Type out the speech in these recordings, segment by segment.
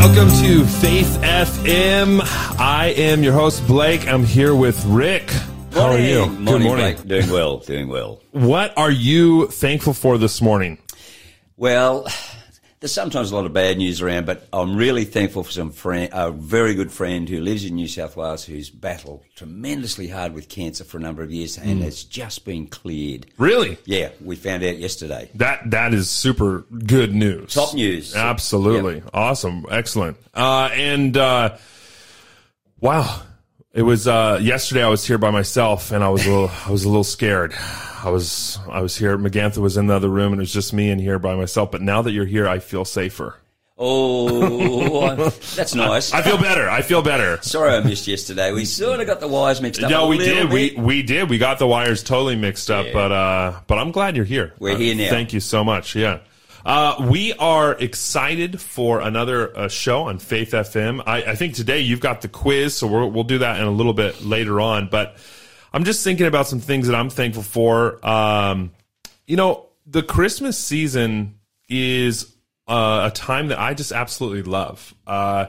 Welcome to Faith FM. I am your host, Blake. I'm here with Rick. How are you? Morning, Good morning. Blake. Doing well, doing well. What are you thankful for this morning? Well, there's sometimes a lot of bad news around, but I'm really thankful for some friend, a very good friend who lives in New South Wales who's battled tremendously hard with cancer for a number of years and has just been cleared. Really? Yeah, we found out yesterday. That that is super good news. Top news. Absolutely. Awesome. Excellent. Uh, and uh, wow. It was uh, yesterday I was here by myself and I was a little I was a little scared. I was I was here Magantha was in the other room and it was just me in here by myself, but now that you're here I feel safer. Oh, that's nice. I feel better. I feel better. Sorry I missed yesterday. We sort of got the wires mixed up. No, we did. We bit. we did. We got the wires totally mixed up, but uh, but I'm glad you're here. We're Uh, here now. Thank you so much. Yeah. Uh, we are excited for another uh, show on Faith FM. I, I think today you've got the quiz, so we'll, we'll do that in a little bit later on. But I'm just thinking about some things that I'm thankful for. Um, you know, the Christmas season is uh, a time that I just absolutely love. Uh,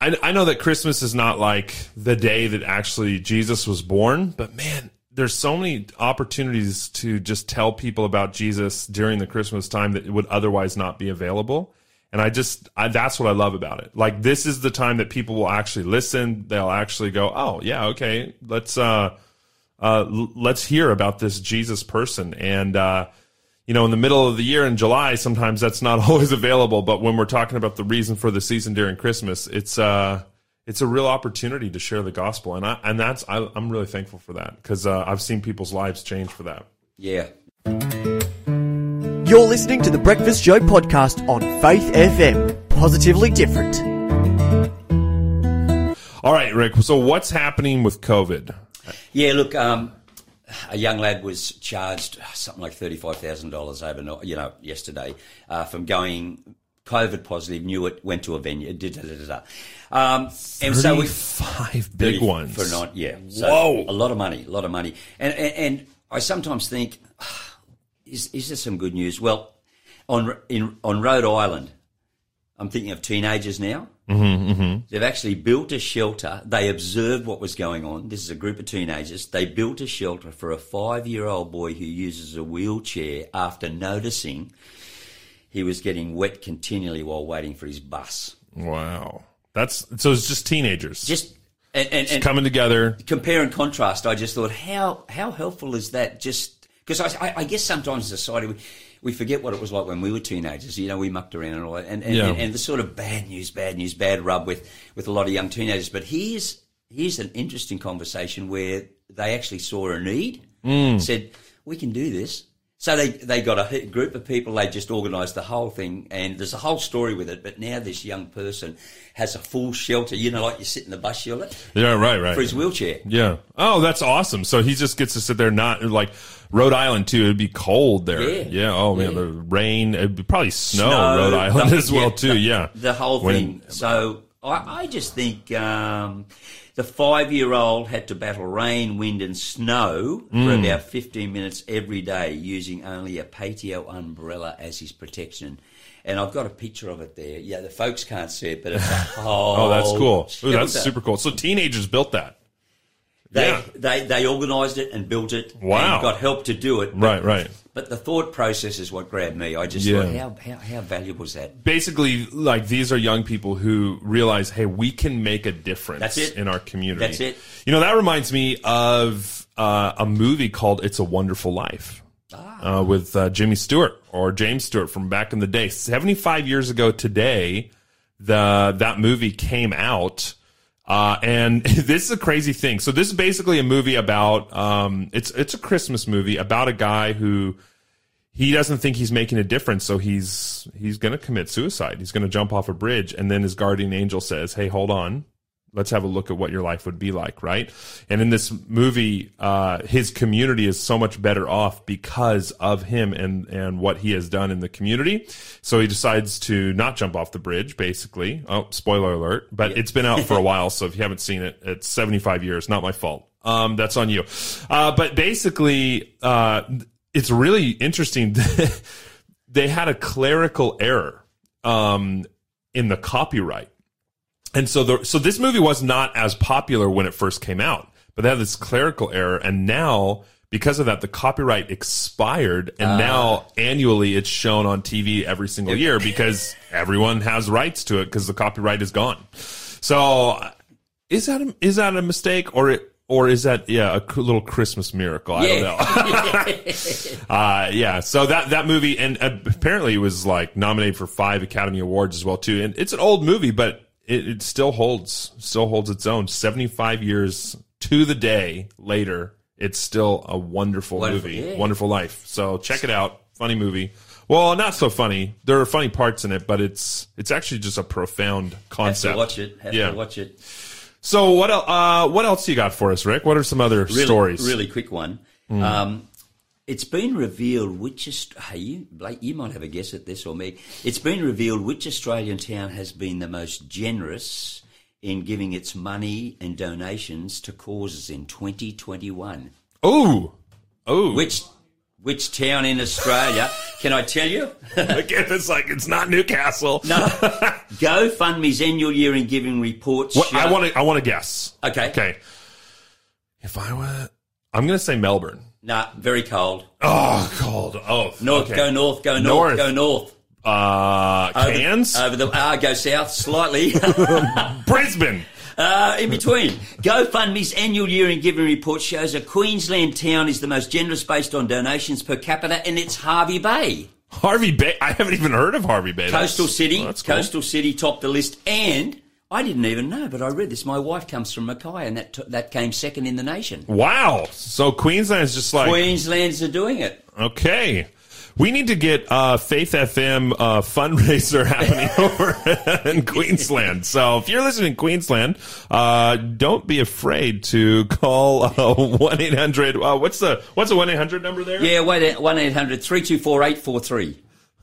I, I know that Christmas is not like the day that actually Jesus was born, but man, there's so many opportunities to just tell people about Jesus during the Christmas time that would otherwise not be available. And I just, I, that's what I love about it. Like, this is the time that people will actually listen. They'll actually go, oh, yeah, okay, let's, uh, uh, l- let's hear about this Jesus person. And, uh, you know, in the middle of the year in July, sometimes that's not always available. But when we're talking about the reason for the season during Christmas, it's uh, it's a real opportunity to share the gospel, and I and that's I, I'm really thankful for that because uh, I've seen people's lives change for that. Yeah. You're listening to the Breakfast Show podcast on Faith FM. Positively different. All right, Rick. So what's happening with COVID? Yeah, look, um, a young lad was charged something like thirty-five thousand dollars overnight. You know, yesterday uh, from going COVID positive. Knew it. Went to a venue. Did da, da, da, da. Um, and so we five big ones for night. Yeah. So Whoa. A lot of money. A lot of money. And and, and I sometimes think, is is there some good news? Well, on in on Rhode Island, I'm thinking of teenagers now. Mm-hmm, They've actually built a shelter. They observed what was going on. This is a group of teenagers. They built a shelter for a five year old boy who uses a wheelchair after noticing he was getting wet continually while waiting for his bus. Wow, that's so it's just teenagers Just and, and, and coming together. compare and contrast, I just thought, how how helpful is that? Just because I, I, I guess sometimes society we, we forget what it was like when we were teenagers. You know, we mucked around and all that, and and, Yeah. and, and the sort of bad news, bad news, bad rub with with a lot of young teenagers. But here's here's an interesting conversation where they actually saw a need, hmm. said we can do this. So they, they got a group of people, they just organised the whole thing, and there's a whole story with it. But now this young person has a full shelter, you know, like you sit in the bus shelter Yeah, right, right. for his wheelchair. Yeah. Oh, that's awesome. So he just gets to sit there, not like Rhode Island too. It'd be cold there. Yeah. Oh man, Yeah. the rain. It'd be probably snow, Snow, Rhode Island the- as well yeah, too. the- yeah. the whole When- thing. So I, I just think um, the five-year-old had to battle rain, wind, and snow Mm. for about fifteen minutes every day, using only a patio umbrella as his protection. And I've got a picture of it there. Yeah, the folks can't see it, but it's a whole. Oh, that's cool. Ooh, that's super cool. So teenagers built that. They, Yeah. they they organised it and built it. Wow. And got help to do it. But, Right, right. But the thought process is what grabbed me. I just Yeah. thought, how, how how valuable is that? Basically, like these are young people who realize, hey, we can make a difference That's it. in our community. That's it. You know, that reminds me of uh, a movie called "It's a Wonderful Life." Ah. uh, with uh, Jimmy Stewart or James Stewart from back in the day. 75 years ago today, the that movie came out. Uh, and this is a crazy thing. So this is basically a movie about um, it's it's a Christmas movie about a guy who he doesn't think he's making a difference, so he's he's going to commit suicide. He's going to jump off a bridge, and then his guardian angel says, "Hey, hold on, let's have a look at what your life would be like, right?" And in this movie, uh, his community is so much better off because of him and and what he has done in the community. So he decides to not jump off the bridge. Basically, oh, spoiler alert! But it's been out for a while, so if you haven't seen it, it's 75 years. Not my fault. Um, that's on you. Uh, but basically, uh, it's really interesting. they had a clerical error. Um, in the copyright. And so the so this movie was not as popular when it first came out, but they had this clerical error, and now because of that, the copyright expired, and now annually it's shown on TV every single year because everyone has rights to it because the copyright is gone. So is that a, is that a mistake or it? Or is that yeah a little Christmas miracle? I don't know. uh, yeah, so that that movie and uh, apparently it was like nominated for five Academy Awards as well too. And it's an old movie, but it, it still holds still holds its own. Seventy five years to the day later, it's still a wonderful, Wonderful, movie, wonderful life. So check it out, funny movie. Well, not so funny. There are funny parts in it, but it's it's actually just a profound Have concept. to watch it. Have Yeah. to watch it. So what el- uh, what else you got for us, Rick? What are some other Really, stories? Really quick one. Um, it's been revealed which hey, you Blake, you might have a guess at this or me. It's been revealed which Australian town has been the most generous in giving its money and donations to causes in 2021. Oh, oh, Which which town in Australia? Can I tell you? Again, it's like it's not Newcastle. No. GoFundMe's annual year in giving report. What, show- I want to. I want to guess. Okay. Okay. If I were, I'm going to say Melbourne. Nah, very cold. Oh, cold. Oh, North, okay. go north, go north, North. go north. Uh, Over- Cairns, Over the ah, go south slightly. Brisbane. uh, in between. GoFundMe's annual year in giving report shows a Queensland town is the most generous based on donations per capita, and it's Hervey Bay. Hervey Bay. I haven't even heard of Hervey Bay. That's- Coastal City. well, that's cool. Coastal City topped the list, and I didn't even know, but I read this. My wife comes from Mackay, and that t- that came second in the nation. Wow. So Queensland's just like Queensland's are doing it. okay. We need to get uh, Faith FM uh, fundraiser happening over in Queensland. So if you're listening in Queensland, uh, don't be afraid to call uh, one eight hundred. Uh, what's the what's the one eight hundred number there? Yeah, one 324 843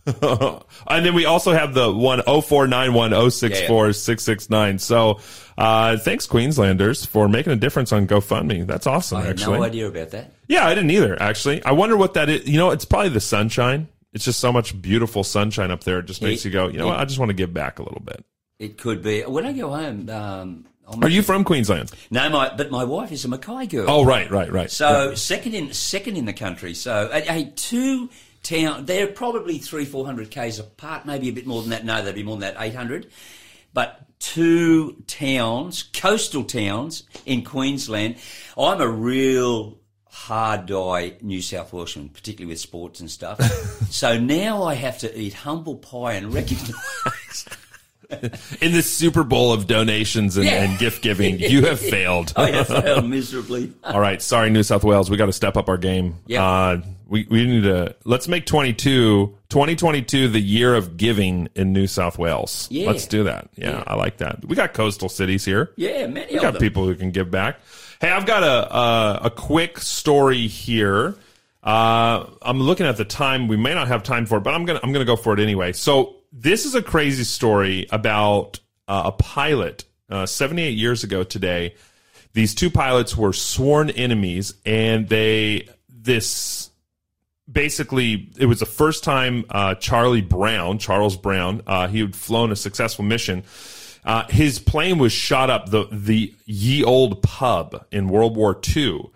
and then we also have the one oh four nine one oh six four six six nine. So uh, thanks Queenslanders for making a difference on GoFundMe. That's awesome. I had actually, no idea about that. yeah, I didn't either. Actually, I wonder what that is. You know, it's probably the sunshine. It's just so much beautiful sunshine up there. It just makes It- you go, you know it- what? I just want to give back a little bit. It could be. When I go home, um, I'm, Are you from Queensland? no, my but my wife is a Mackay girl. Oh, right, right, right. So second in second in the country. So hey, two town. They're probably three four hundred k's apart. Maybe a bit more than that. No, they'd be more than that. Eight hundred. But two towns, coastal towns in Queensland. I'm a real hard die New South Welshman, particularly with sports and stuff. so now I have to eat humble pie and recognise. in this Super Bowl of donations and, Yeah. and gift giving, you have failed. I have failed miserably. All right, sorry, New South Wales. We got to step up our game. Yeah. Uh, we, we need to, let's make 22, 2022 the year of giving in New South Wales. Yeah. Let's do that. Yeah, I like that. We got coastal cities here. Yeah, many We got people who can give back. Hey, I've got a, a, a quick story here. Uh, I'm looking at the time. We may not have time for it, but I'm gonna I'm gonna go for it anyway. So this is a crazy story about uh, a pilot. Uh, 78 years ago today, these two pilots were sworn enemies, and they this basically it was the first time uh, Charlie Brown, Charles Brown, uh, he had flown a successful mission. Uh, his plane was shot up the the Ye Olde Pub in World War II,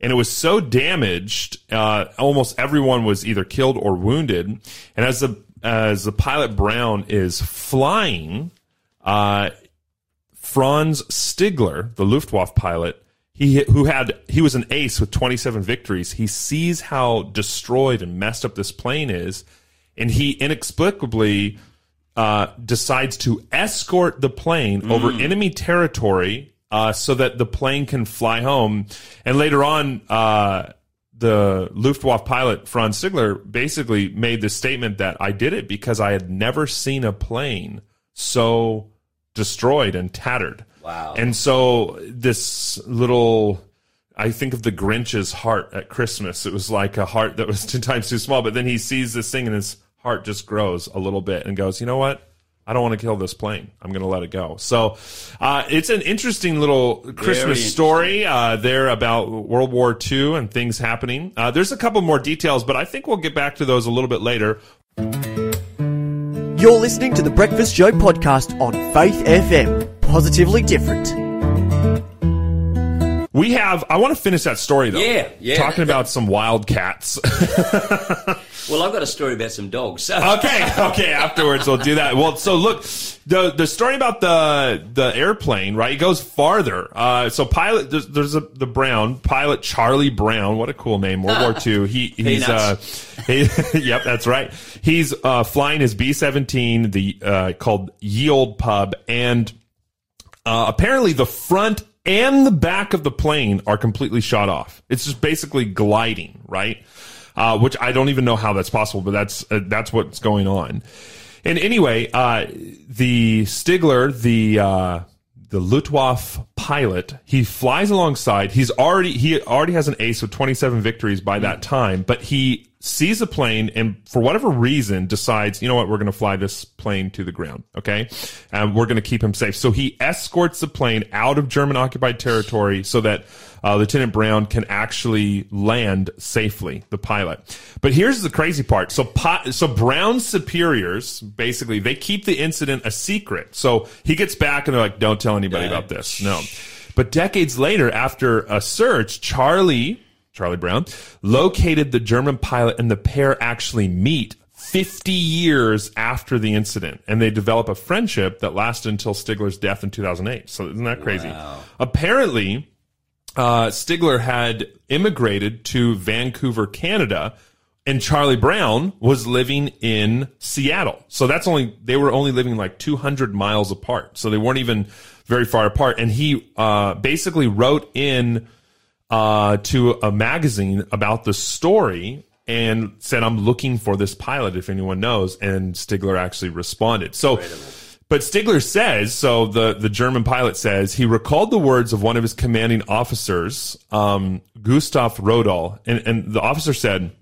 and it was so damaged, uh, almost everyone was either killed or wounded. And as the as the pilot Brown is flying, uh, Franz Stigler, the Luftwaffe pilot, he who had he was an ace with 27 victories. He sees how destroyed and messed up this plane is, and he inexplicably uh, decides to escort the plane over enemy territory uh, so that the plane can fly home. And later on, uh, the Luftwaffe pilot Franz Stigler basically made the statement that I did it because I had never seen a plane so destroyed and tattered. Wow. And so this little I think of the Grinch's heart at Christmas. It was like a heart that was ten times too small, but then he sees this thing and his heart just grows a little bit and goes, you know what? I don't want to kill this plane. I'm going to let it go. So uh, it's an interesting little Christmas interesting. story uh, there about World War II and things happening. Uh, there's a couple more details, but I think we'll get back to those a little bit later. You're listening to the Breakfast Show podcast on Faith FM. Positively different. We have. I want to finish that story though. Yeah, yeah. Talking about some wildcats. Well, I've got a story about some dogs. So okay, okay. Afterwards, we'll do that. Well, so look, the the story about the the airplane, right? It goes farther. Uh, so pilot, there's, there's a, the Brown pilot, Charlie Brown. What a cool name, World War II. He he's uh, he, yep, that's right. He's uh, flying his B seventeen, the uh, called Ye Olde Pub, and uh, apparently the front and the back of the plane are completely shot off. It's just basically gliding, right? Uh, which I don't even know how that's possible, but that's uh, that's what's going on. And anyway, uh, the Stigler, the uh, the Luftwaffe pilot, he flies alongside. He's already he already has an ace with 27 victories by that time, but he sees a plane and for whatever reason decides, you know what, we're going to fly this plane to the ground. Okay. And we're going to keep him safe. So he escorts the plane out of German occupied territory so that uh, Lieutenant Brown can actually land safely, the pilot. But here's the crazy part. So, so Brown's superiors, basically, they keep the incident a secret. So he gets back and they're like, don't tell anybody about this. No. But decades later, after a search, Charlie, Charlie Brown, located the German pilot and the pair actually meet 50 years after the incident and they develop a friendship that lasted until Stigler's death in 2008. So isn't that crazy? Apparently, uh, Stigler had immigrated to Vancouver, Canada, and Charlie Brown was living in Seattle. So that's only, they were only living like 200 miles apart. So they weren't even very far apart. And he, uh, basically wrote in, uh, to a magazine about the story and said, I'm looking for this pilot if anyone knows. And Stigler actually responded. So, but Stigler says, so the, the German pilot says, he recalled the words of one of his commanding officers, um, Gustav Rödel. And, and the officer said,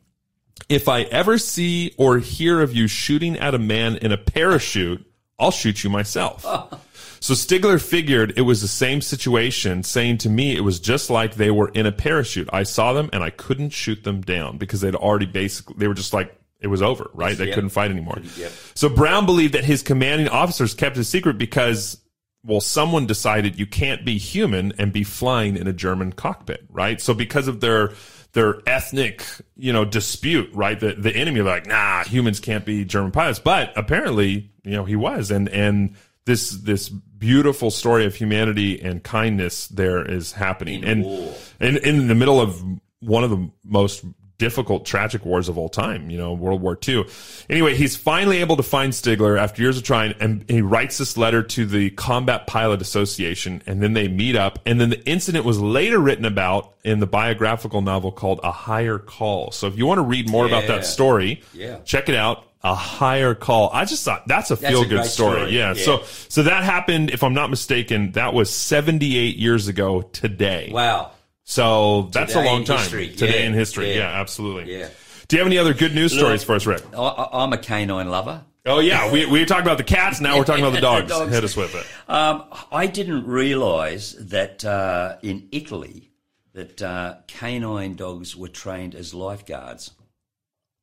if I ever see or hear of you shooting at a man in a parachute, I'll shoot you myself. So Stigler figured it was the same situation, saying to me it was just like they were in a parachute. I saw them and I couldn't shoot them down because they'd already basically, they were just like, it was over, right? They Yep. couldn't fight anymore. Yep. So Brown believed that his commanding officers kept it secret because, well, someone decided you can't be human and be flying in a German cockpit, right? So because of their, their ethnic, you know, dispute, right? The, the enemy like, nah, humans can't be German pilots. But apparently, you know, he was. And, and this, this beautiful story of humanity and kindness there is happening. and, war. and in the middle of one of the most difficult, tragic wars of all time, you know, World War II. Anyway, he's finally able to find Stigler after years of trying, and he writes this letter to the Combat Pilot Association, and then they meet up, and then the incident was later written about in the biographical novel called A Higher Call. So if you want to read more about that story, Yeah. check it out. A higher call. I just thought that's a feel good story. story. Yeah. Yeah. So, so that happened, if I'm not mistaken, that was 78 years ago today. Wow. So that's Today a long time. history. Today Yeah. in history. Yeah, Yeah. absolutely. Yeah. Do you have any other good news stories for us, Rick? I, I'm a canine lover. Oh yeah, we we talked about the cats. Now we're talking about the dogs. Dogs. Hit us with it. Um, I didn't realise that uh, in Italy that uh, canine dogs were trained as lifeguards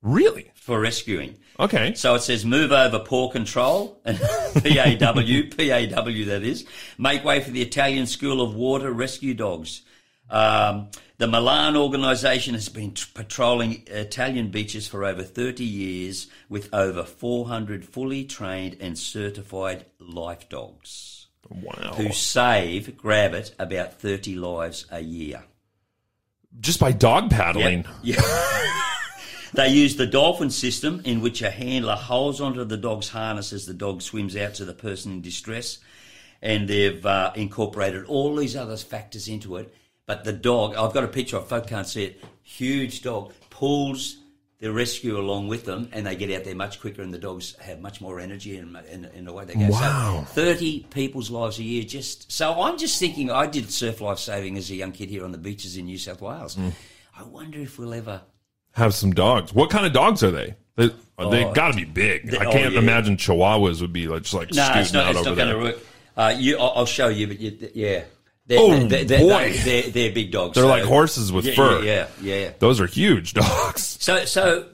Really? for rescuing. Okay. So it says move over Paw Patrol and PAW, PAW that is. Make way for the Italian School of Water Rescue Dogs. Um, the Milan organisation has been t- patrolling Italian beaches for over 30 years with over 400 fully trained and certified life dogs Wow. who save, grab it, about 30 lives a year. Just by dog paddling. Yeah. they use the dolphin system in which a handler holds onto the dog's harness as the dog swims out to the person in distress. And they've uh, incorporated all these other factors into it. But the dog, I've got a picture of, folk can't see it, huge dog, pulls the rescue along with them and they get out there much quicker and the dogs have much more energy and in, in the way they go. Wow. So 30 people's lives a year just, so I'm just thinking, I did surf life saving as a young kid here on the beaches in New South Wales. Mm. I wonder if we'll ever Have some dogs. What kind of dogs are they? They, they Oh. got to be big. They- I oh, can't yeah. imagine Chihuahuas would be like, just like No, scooting it's not. out It's over not there. going to work. Uh, you, I'll, I'll show you, but you, yeah, they're, Oh, they're, they're, boy. they're, they're big dogs. They're so- like horses with yeah, fur. Yeah, yeah, yeah. Those are huge dogs. So, so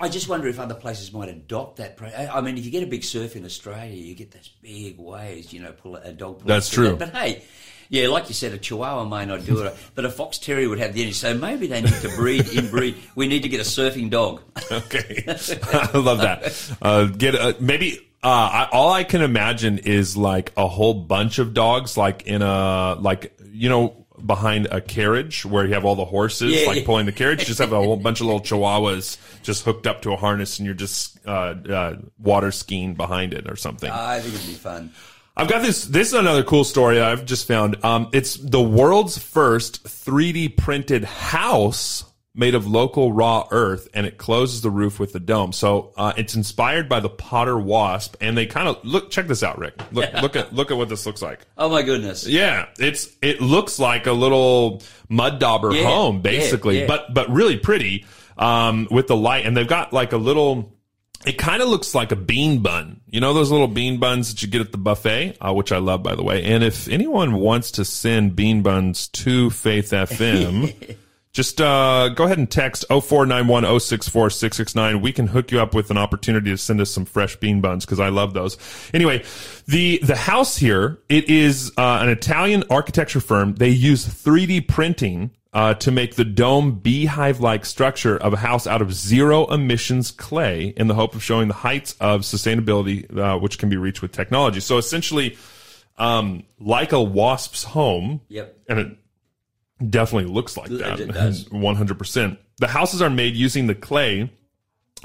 I just wonder if other places might adopt that. I mean, if you get a big surf in Australia, you get those big waves. You know, pull a dog. pulls That's true. that. But hey. Yeah, like you said, a Chihuahua may not do it, but a fox terrier would have the energy. So maybe they need to breed, in breed. We need to get a surfing dog. Okay, I love that. Uh, get a, maybe. Uh, I, all I can imagine is like a whole bunch of dogs, like in a like you know behind a carriage where you have all the horses Yeah, like yeah. pulling the carriage. Just have a whole bunch of little chihuahuas just hooked up to a harness, and you're just uh, uh, water skiing behind it or something. I think it'd be fun. I've got this. This is another cool story I've just found. Um, it's the world's first 3D printed house made of local raw earth, and it closes the roof with the dome. So uh, it's inspired by the Potter Wasp, and they kind of look. Check this out, Rick. Look, look at look at what this looks like. Oh my goodness! Yeah, it's it looks like a little mud dauber Yeah, home, yeah, basically, yeah. but but really pretty um, with the light, and they've got like a little. It kind of looks like a bean bun. You know those little bean buns that you get at the buffet, uh, which I love, by the way. And if anyone wants to send bean buns to Faith FM. Just uh, go ahead and text 0491 064 669. We can hook you up with an opportunity to send us some fresh bean buns because I love those. Anyway, the the house here it is uh, an Italian architecture firm. They use 3D printing uh, to make the dome beehive like structure of a house out of zero emissions clay in the hope of showing the heights of sustainability uh, which can be reached with technology. So essentially, um, like a wasp's home, Yep. and it definitely looks like that. It does. 100%. The houses are made using the clay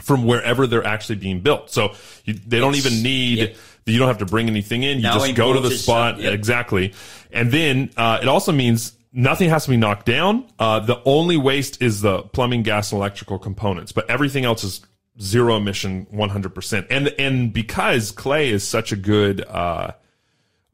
from wherever they're actually being built. So you, they don't even need, yep. you don't have to bring anything in. You No just go to the spot. stuff, yep. Exactly. And then, uh, it also means nothing has to be knocked down. Uh, the only waste is the plumbing, gas, and electrical components, but everything else is zero emission 100%. And, and because clay is such a good, uh,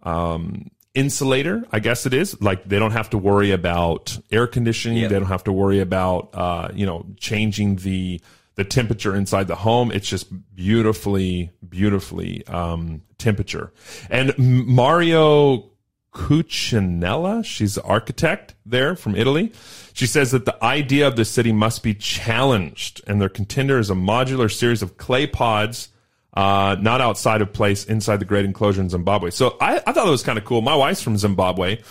um, insulator, I guess it is. Like they don't have to worry about air conditioning. Yeah. They don't have to worry about, uh, you know, changing the, the temperature inside the home. It's just beautifully, beautifully, um, temperature. And Mario Cucinella, she's the architect there from Italy. She says that the idea of the city must be challenged and their contender is a modular series of clay pods uh, not outside of place inside the great enclosure in Zimbabwe. So I, I thought it was kind of cool. My wife's from Zimbabwe.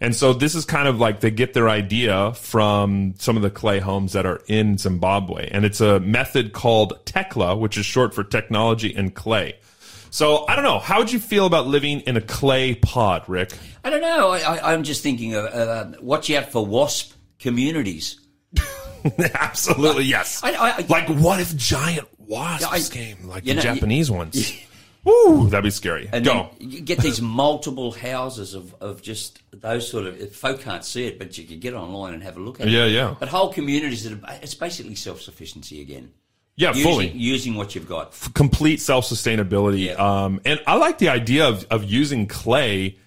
And so this is kind of like they get their idea from some of the clay homes that are in Zimbabwe. And it's a method called TECLA, which is short for technology and clay. So I don't know. How would you feel about living in a clay pod, Rick? I don't know. I, I, I'm just thinking of uh, watch out for wasp communities. Absolutely, yes. I- I- I- like, what if giant wasps came, like the know, you- Japanese ones? Woo, that'd be scary. And Go. you get these multiple houses of, of just those sort of. If folk can't see it, but you can get online and have a look at it. Yeah, yeah. But whole communities that are, it's basically self sufficiency again. Yeah, Using, fully. using what you've got. complete self sustainability. Yeah. Um, and I like the idea of, of using clay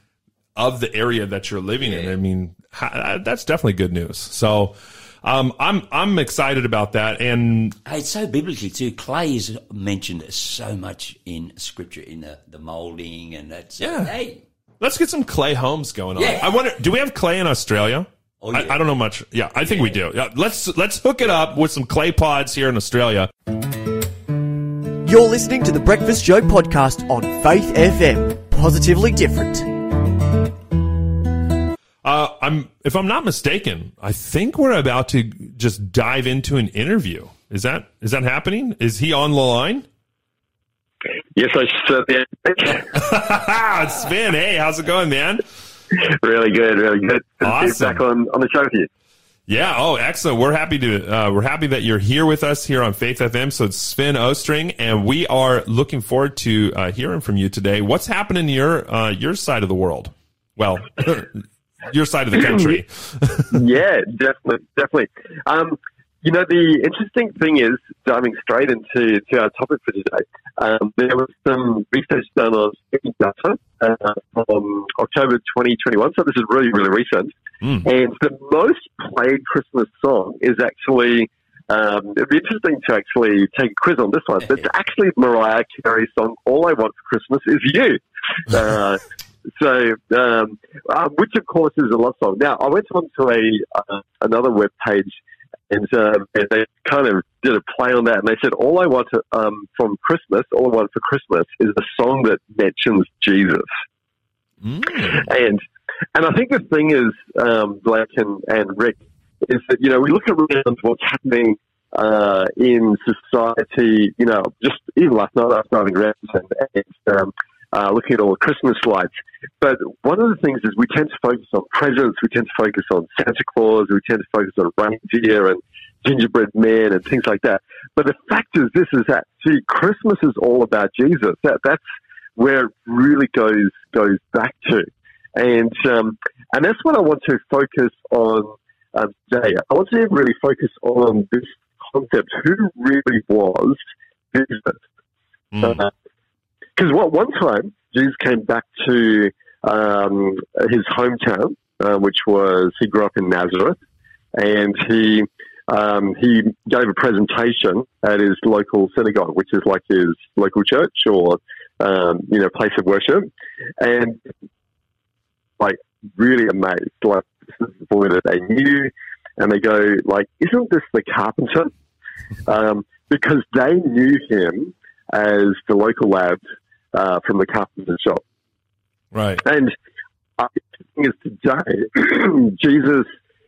of the area that you're living in. I mean, ha- that's definitely good news. So, um, I'm, I'm excited about that. And Hey, it's so biblically too. Clay is mentioned so much in scripture in the, the molding and that's Yeah. Hey, let's get some clay homes going on. Yeah. I wonder, do we have clay in Australia? Oh, I, yeah. I don't know much. Yeah, I think we do. Yeah, let's let's hook it up with some clay pods here in Australia. You're listening to the Breakfast Show podcast on Faith FM. Positively different. Uh, I'm, if I'm not mistaken, I think we're about to just dive into an interview. Is that is that happening? Is he on the line? Yes, I certainly am. it's Sven. Hey, how's it going, man? really good, really good. Good Awesome. back on, on the show with you. Yeah. Oh, excellent. We're happy to uh, we're happy that you're here with us here on Faith FM. So it's Sven Ostring, and we are looking forward to uh, hearing from you today. What's happening in your uh, your side of the world? Well, your side of the country. yeah, definitely, definitely. Um, you know, the interesting thing is diving straight into to our topic for today. Um, there was some research done on data uh, from October 2021, so this is really, really recent. Mm. And the most played Christmas song is actually. Um, it'd be interesting to actually take a quiz on this one. but It's actually Mariah Carey's song "All I Want for Christmas Is You." Uh, so, um, uh, which of course is a love song. Now, I went on to a uh, another web page and um, and they kind of did a play on that, and they said, "All I want to, um, from Christmas, all I want for Christmas is a song that mentions Jesus." Mm. And and I think the thing is, um, Blake and, and Rick, is that you know we look around what's happening uh, in society. You know, just even last night I was driving around and, and um, uh, looking at all the Christmas lights. But one of the things is we tend to focus on presents, we tend to focus on Santa Claus, we tend to focus on reindeer and gingerbread men and things like that. But the fact is, this is that see, Christmas is all about Jesus. That that's where it really goes goes back to, and um, and that's what I want to focus on um, today. I want to really focus on this concept: who really was Jesus? Mm. Because what one time Jesus came back to um, his hometown, uh, which was he grew up in Nazareth, and he um, he gave a presentation at his local synagogue, which is like his local church or um, you know place of worship, and like really amazed, like boy that they knew, and they go like, "Isn't this the carpenter?" Um, because they knew him as the local lad uh, from the carpenter shop. Right. And I think is today, Jesus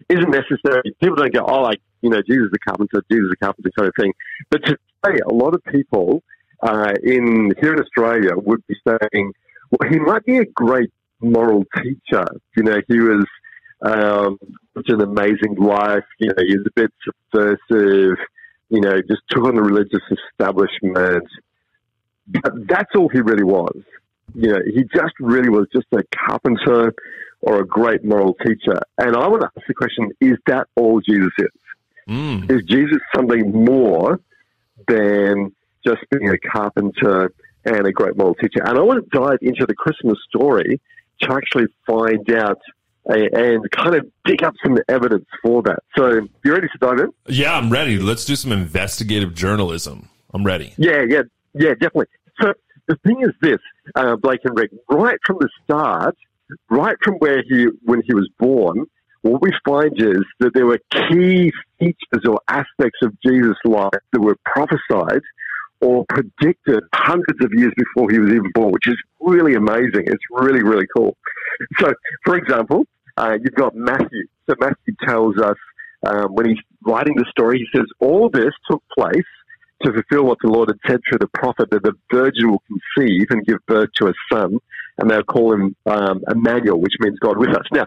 isn't necessarily, people don't go, oh, like, you know, Jesus the carpenter, Jesus the carpenter kind of thing. But today, a lot of people uh, in here in Australia would be saying, well, he might be a great moral teacher. You know, he was um, such an amazing life. You know, he was a bit subversive. You know, just took on the religious establishment. But that's all he really was. You know, he just really was just a carpenter or a great moral teacher. And I want to ask the question, is that all Jesus is? Mm. Is Jesus something more than just being a carpenter and a great moral teacher? And I want to dive into the Christmas story to actually find out uh, and kind of dig up some evidence for that. So, you ready to dive in? Yeah, I'm ready. Let's do some investigative journalism. I'm ready. Yeah, yeah, yeah, definitely. So the thing is this, uh, Blake and Rick, right from the start, right from where he, when he was born, what we find is that there were key features or aspects of Jesus' life that were prophesied or predicted hundreds of years before he was even born, which is really amazing. It's really, really cool. So, for example, uh, you've got Matthew. So Matthew tells us um, when he's writing the story, he says, all this took place to fulfill what the Lord had said through the prophet that the virgin will conceive and give birth to a son, and they'll call him um, Emmanuel, which means God with us. Now,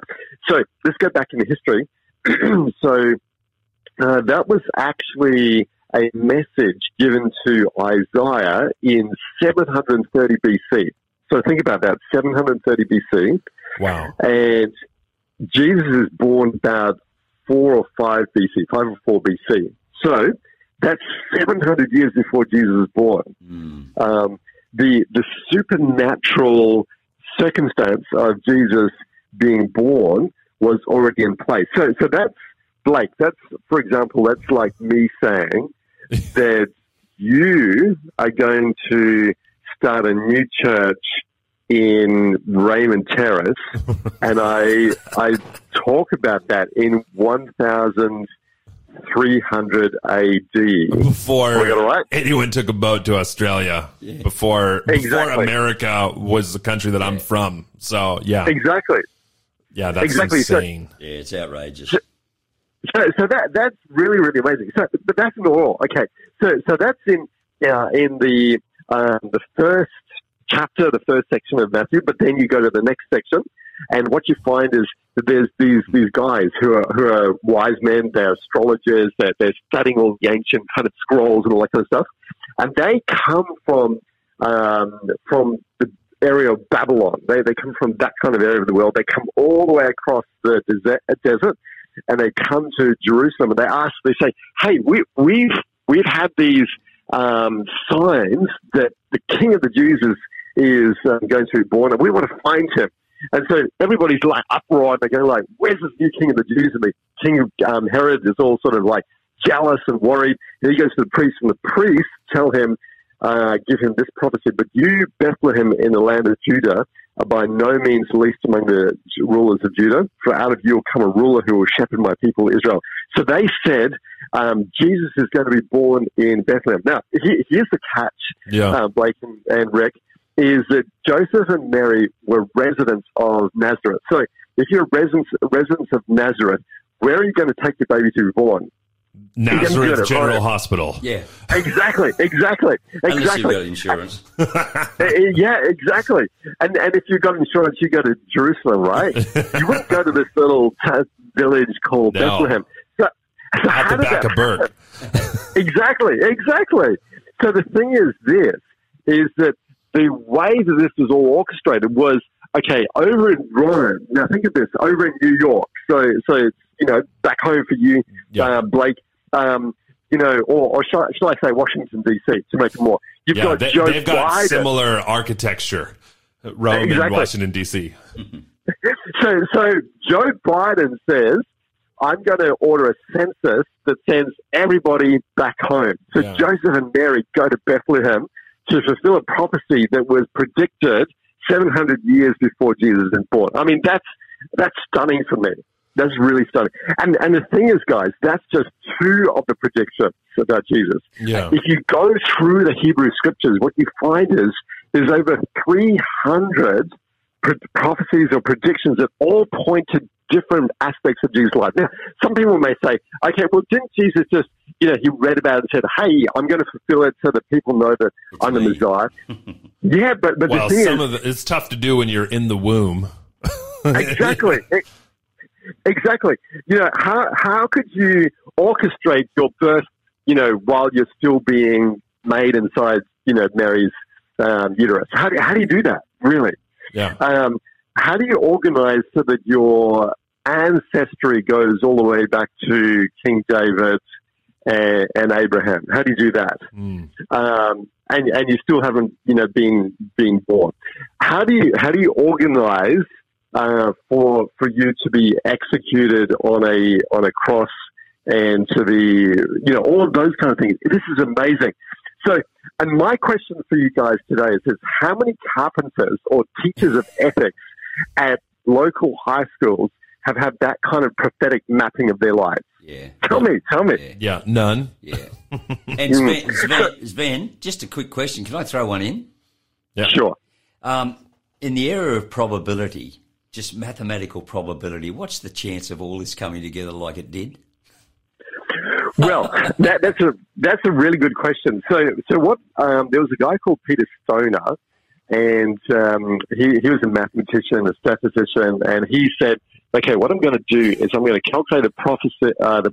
so let's go back into history. so uh, that was actually a message given to Isaiah in 730 BC. So think about that, 730 BC. Wow. And Jesus is born about 4 or 5 BC, 5 or 4 BC. So that's 700 years before Jesus was born. Mm. Um, the, the supernatural circumstance of Jesus being born was already in place. So, so that's, Blake, that's, for example, that's like me saying that you are going to start a new church in Raymond Terrace, and I I talk about that in 1300 AD. Before We got it right? anyone took a boat to Australia, before before Exactly. America was the country that I'm from. So yeah, Exactly. yeah, that's Exactly. So- insane. Yeah, it's outrageous. So, so that that's really really amazing. So, but that's not all. Okay, so so that's in uh, in the um, the first chapter, the first section of Matthew. But then you go to the next section, and what you find is that there's these these guys who are who are wise men. They're astrologers. They're, they're studying all the ancient kind of scrolls and all that kind of stuff, and they come from um, from the area of Babylon. They they come from that kind of area of the world. They come all the way across the desert, desert and they come to Jerusalem and they ask, they say, "Hey, we, we've we've had these um, signs that the King of the Jews is is um, going to be born, and we want to find him." And so everybody's like uproar. They go like, "Where's this new King of the Jews?" And the King of um, Herod is all sort of like jealous and worried. And he goes to the priest, and the priests tell him, uh, give him this prophecy. But you, Bethlehem, in the land of Judah, are by no means least among the rulers of Judah, for out of you will come a ruler who will shepherd my people Israel. So they said, um, Jesus is going to be born in Bethlehem. Now, he, here's the catch, Yeah. uh, Blake and, and Rick, is that Joseph and Mary were residents of Nazareth. So if you're residents, residents of Nazareth, where are you going to take your baby to be born? Nazareth General right. Hospital. Yeah, Exactly, exactly, unless you've got insurance. Uh, yeah, exactly. And and if you've got insurance, you go to Jerusalem, right? you wouldn't go to this little village called No. Bethlehem. So, so Out how the back that of Bourke. exactly, exactly. So the thing is this, is that the way that this was all orchestrated was, okay, over in Rome, now think of this, over in New York, so, so it's, you know, back home for you, Yeah. uh, Blake, um, you know, or, or should, I, say Washington, D.C., to make it more. You've Yeah, got they, Joe they've got similar architecture. Rome and Washington D.C. So, so Joe Biden says, I'm going to order a census that sends everybody back home. So Yeah. Joseph and Mary go to Bethlehem to fulfill a prophecy that was predicted 700 years before Jesus was born. I mean, that's, that's stunning for me. That's really stunning. And, and the thing is, guys, that's just two of the predictions about Jesus. Yeah. If you go through the Hebrew scriptures, what you find is there's over 300 pro- prophecies or predictions that all point to different aspects of Jesus' life. Now, some people may say, okay, well, didn't Jesus just, you know, he read about it and said, hey, I'm going to fulfill it so that people know that It's I'm the. Messiah? yeah, but, but Well, the thing some is, of the, it's tough to do when you're in the womb. exactly. Exactly. You know, how, how could you orchestrate your birth, you know, while you're still being made inside, you know, Mary's um, uterus? How do, how do you do that, really? Yeah. Um, how do you organize so that your ancestry goes all the way back to King David and, and Abraham? How do you do that? Mm. um, and and you still haven't you know been being born. How do you how do you organize uh, for for you to be executed on a on a cross and to be you know all of those kind of things? This is amazing. So, and my question for you guys today is: is how many carpenters or teachers of ethics at local high schools have had that kind of prophetic mapping of their lives? Yeah. Tell me, tell me. Yeah. Yeah. None. Yeah. And Sven, Sven, Sven, just a quick question. Can I throw one in? Yeah. Sure. Um, in the area of probability, just mathematical probability, what's the chance of all this coming together like it did? Well, that, that's a that's a really good question. So, so what? Um, there was a guy called Peter Stoner, and um, he he was a mathematician, a statistician, and he said, "Okay, what I'm going to do is I'm going to calculate the prophecy, uh, the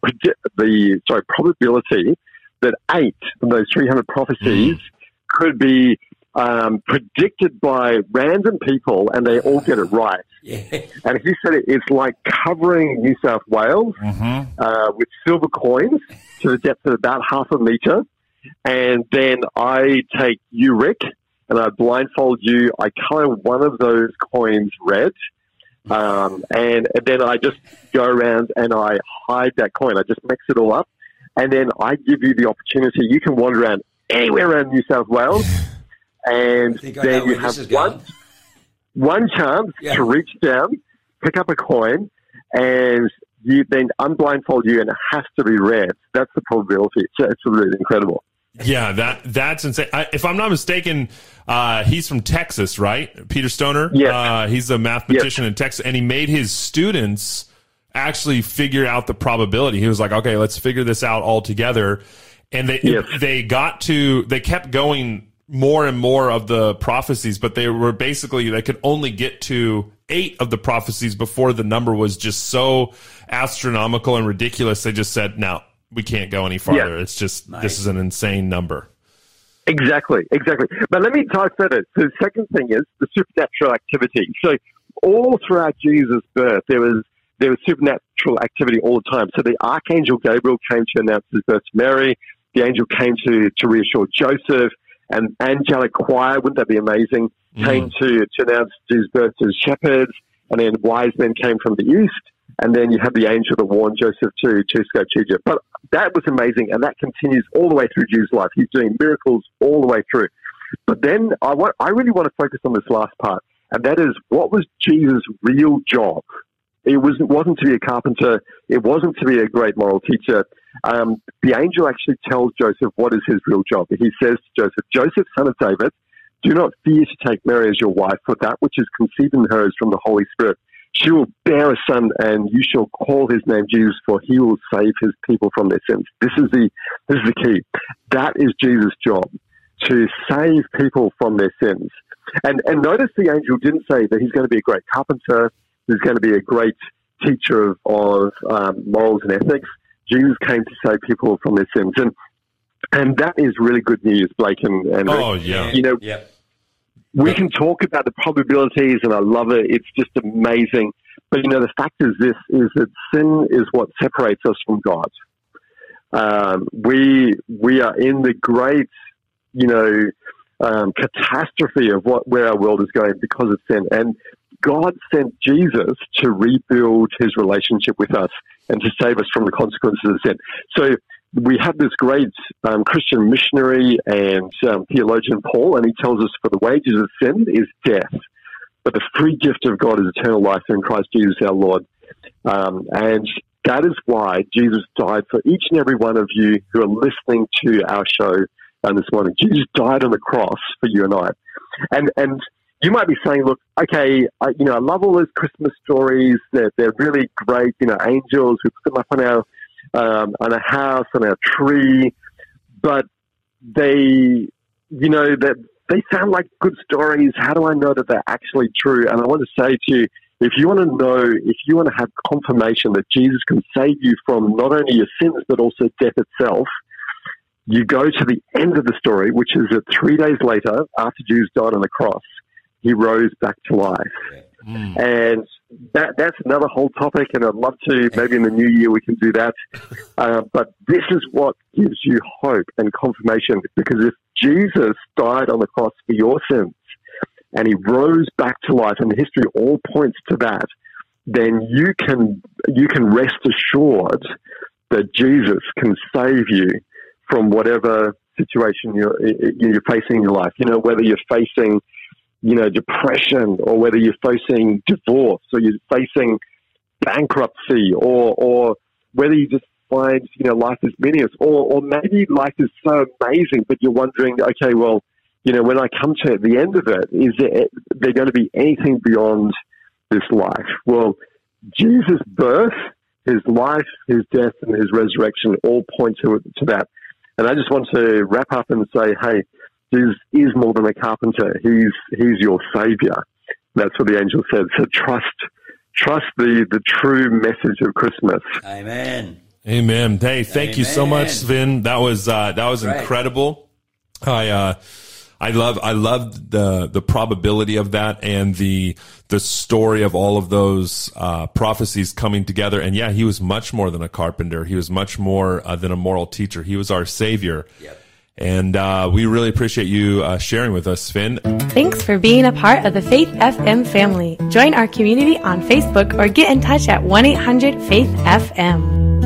the sorry probability that eight of those 300 prophecies could be." Um, predicted by random people, and they all get it right. Yeah. And he said it, it's like covering New South Wales uh, with silver coins to the depth of about half a meter. And then I take you, Rick, and I blindfold you. I color one of those coins red. Um, and, then I just go around and I hide that coin. I just mix it all up. And then I give you the opportunity. You can wander around anywhere around New South Wales. And then you have one one chance Yeah. to reach down, pick up a coin, and you then unblindfold you, and it has to be red. That's the probability. It's, it's really incredible. Yeah, that that's insane. I, if I'm not mistaken, uh, he's from Texas, right? Peter Stoner. Yes. Uh, he's a mathematician in Texas, and he made his students actually figure out the probability. He was like, "Okay, let's figure this out all together," and they Yes. they got to they kept going more and more of the prophecies, but they were basically they could only get to eight of the prophecies before the number was just so astronomical and ridiculous. They just said, "No, we can't go any farther. Yeah. It's just this is an insane number." Exactly, exactly. But let me dive further. So the second thing is the supernatural activity. So all throughout Jesus' birth, there was there was supernatural activity all the time. So the archangel Gabriel came to announce his birth to Mary. The angel came to to reassure Joseph. And angelic choir, wouldn't that be amazing? Came mm. to to announce his birth to the shepherds. And then wise men came from the east. And then you have the angel that warned Joseph to, to escape to Egypt. But that was amazing, and that continues all the way through Jesus' life. He's doing miracles all the way through. But then I, want, I really want to focus on this last part. and that is what was Jesus' real job? It was, wasn't to be a carpenter. It wasn't to be a great moral teacher. Um, the angel actually tells Joseph what is his real job. He says to Joseph, Joseph, son of David, do not fear to take Mary as your wife, for that which is conceived in her is from the Holy Spirit. She will bear a son, and you shall call his name Jesus, for he will save his people from their sins. This is the this is the key. That is Jesus' job to save people from their sins. And and notice the angel didn't say that he's going to be a great carpenter, he's going to be a great teacher of, of um, morals and ethics. Jesus came to save people from their sins, and and that is really good news, Blake and, and oh yeah, you know. Yep. We can talk about the probabilities, and I love it. It's just amazing. But you know, the fact is this: is that sin is what separates us from God. Um, we we are in the great, you know, um, catastrophe of what where our world is going because of sin, and God sent Jesus to rebuild His relationship with us and to save us from the consequences of sin. So we have this great um, Christian missionary and um, theologian Paul, and he tells us, "For the wages of sin is death, but the free gift of God is eternal life in Christ Jesus our Lord." Um, and that is why Jesus died for each and every one of you who are listening to our show um, this morning. Jesus died on the cross for you and I, and and you might be saying, look, okay, I, you know, I love all those Christmas stories. They're, they're really great. You know, angels, we put them up on our, um, on a house, on a tree, but they, you know, that they sound like good stories. How do I know that they're actually true? And I want to say to you, if you want to know, if you want to have confirmation that Jesus can save you from not only your sins, but also death itself, you go to the end of the story, which is that three days later, after Jesus died on the cross, he rose back to life. Mm. And that, that's another whole topic, and I'd love to, maybe in the new year we can do that. Uh, but this is what gives you hope and confirmation, because if Jesus died on the cross for your sins, and he rose back to life, and history all points to that, then you can, you can rest assured that Jesus can save you from whatever situation you're, you're facing in your life. You know, whether you're facing you know, depression or whether you're facing divorce or you're facing bankruptcy or, or whether you just find, you know, life is meaningless or, or maybe life is so amazing, but you're wondering, okay, well, you know, when I come to the end of it, is there, there going to be anything beyond this life? Well, Jesus' birth, his life, his death, and his resurrection all point to, to that. And I just want to wrap up and say, hey, is is more than a carpenter. He's he's your savior. That's what the angel said. So trust trust the the true message of Christmas. Amen. Amen. Hey, thank Amen. you so much, Sven. That was uh, that was Great. incredible. I uh, I love I love the the probability of that and the the story of all of those uh, prophecies coming together. And yeah, he was much more than a carpenter. He was much more uh, than a moral teacher. He was our savior. Yep. And uh, we really appreciate you uh, sharing with us, Finn. Thanks for being a part of the Faith FM family. Join our community on Facebook or get in touch at 1 800 Faith FM.